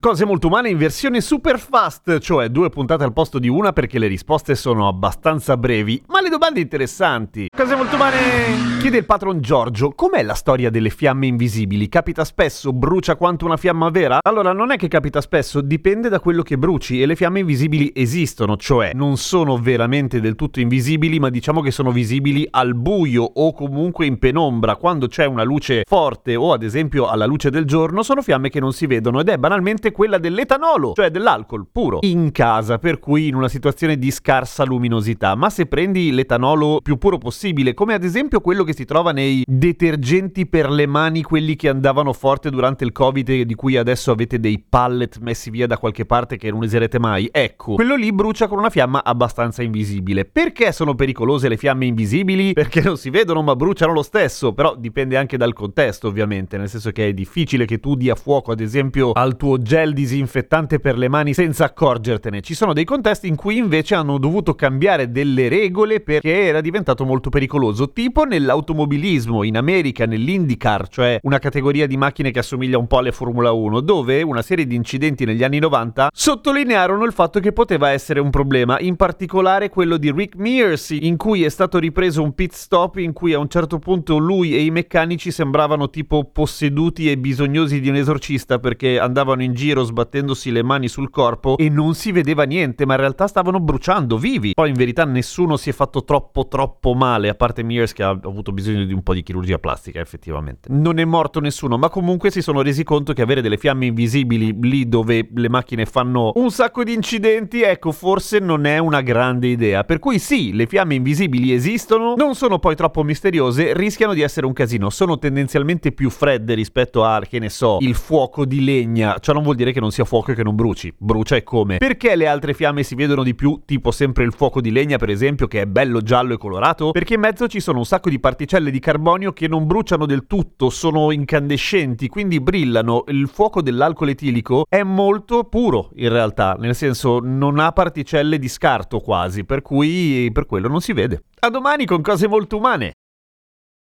Cose molto umane in versione super fast, cioè due puntate al posto di una perché le risposte sono abbastanza brevi, ma le domande interessanti. Cose molto umane! Chiede il patron Giorgio, com'è la storia delle fiamme invisibili? Capita spesso? Brucia quanto una fiamma vera? Allora, non è che capita spesso, dipende da quello che bruci e le fiamme invisibili esistono, cioè non sono veramente del tutto invisibili, ma diciamo che sono visibili al buio o comunque in penombra. Quando c'è una luce forte o ad esempio alla luce del giorno, sono fiamme che non si vedono ed è banalmente quella dell'etanolo, cioè dell'alcol puro, in casa, per cui in una situazione di scarsa luminosità. Ma se prendi l'etanolo più puro possibile, come ad esempio quello che si trova nei detergenti per le mani, quelli che andavano forte durante il Covid e di cui adesso avete dei pallet messi via da qualche parte che non userete mai, ecco, quello lì brucia con una fiamma abbastanza invisibile. Perché sono pericolose le fiamme invisibili? Perché non si vedono ma bruciano lo stesso, però dipende anche dal contesto ovviamente, nel senso che è difficile che tu dia fuoco ad esempio al tuo gel disinfettante per le mani senza accorgertene. Ci sono dei contesti in cui invece hanno dovuto cambiare delle regole perché era diventato molto pericoloso, tipo nell'automobilismo in America, nell'IndyCar, cioè una categoria di macchine che assomiglia un po' alle Formula 1, dove una serie di incidenti negli anni 90 sottolinearono il fatto che poteva essere un problema, in particolare quello di Rick Mears, in cui è stato ripreso un pit stop in cui a un certo punto lui e i meccanici sembravano tipo posseduti e bisognosi di un esorcista perché andavano in giro sbattendosi le mani sul corpo e non si vedeva niente, ma in realtà stavano bruciando vivi. Poi in verità nessuno si è fatto troppo troppo male, a parte Mears che ha avuto bisogno di un po' di chirurgia plastica effettivamente. Non è morto nessuno, ma comunque si sono resi conto che avere delle fiamme invisibili lì dove le macchine fanno un sacco di incidenti, ecco, forse non è una grande idea. Per cui sì, le fiamme invisibili esistono, non sono poi troppo misteriose, rischiano di essere un casino, sono tendenzialmente più fredde rispetto a, che ne so, il fuoco di legna, cioè non vuol dire che non sia fuoco e che non bruci, brucia e come. Perché le altre fiamme si vedono di più, tipo sempre il fuoco di legna per esempio, che è bello giallo e colorato? Perché in mezzo ci sono un sacco di particelle di carbonio che non bruciano del tutto, sono incandescenti, quindi brillano. Il fuoco dell'alcol etilico è molto puro in realtà, nel senso non ha particelle di scarto quasi, per cui per quello non si vede. A domani con cose molto umane.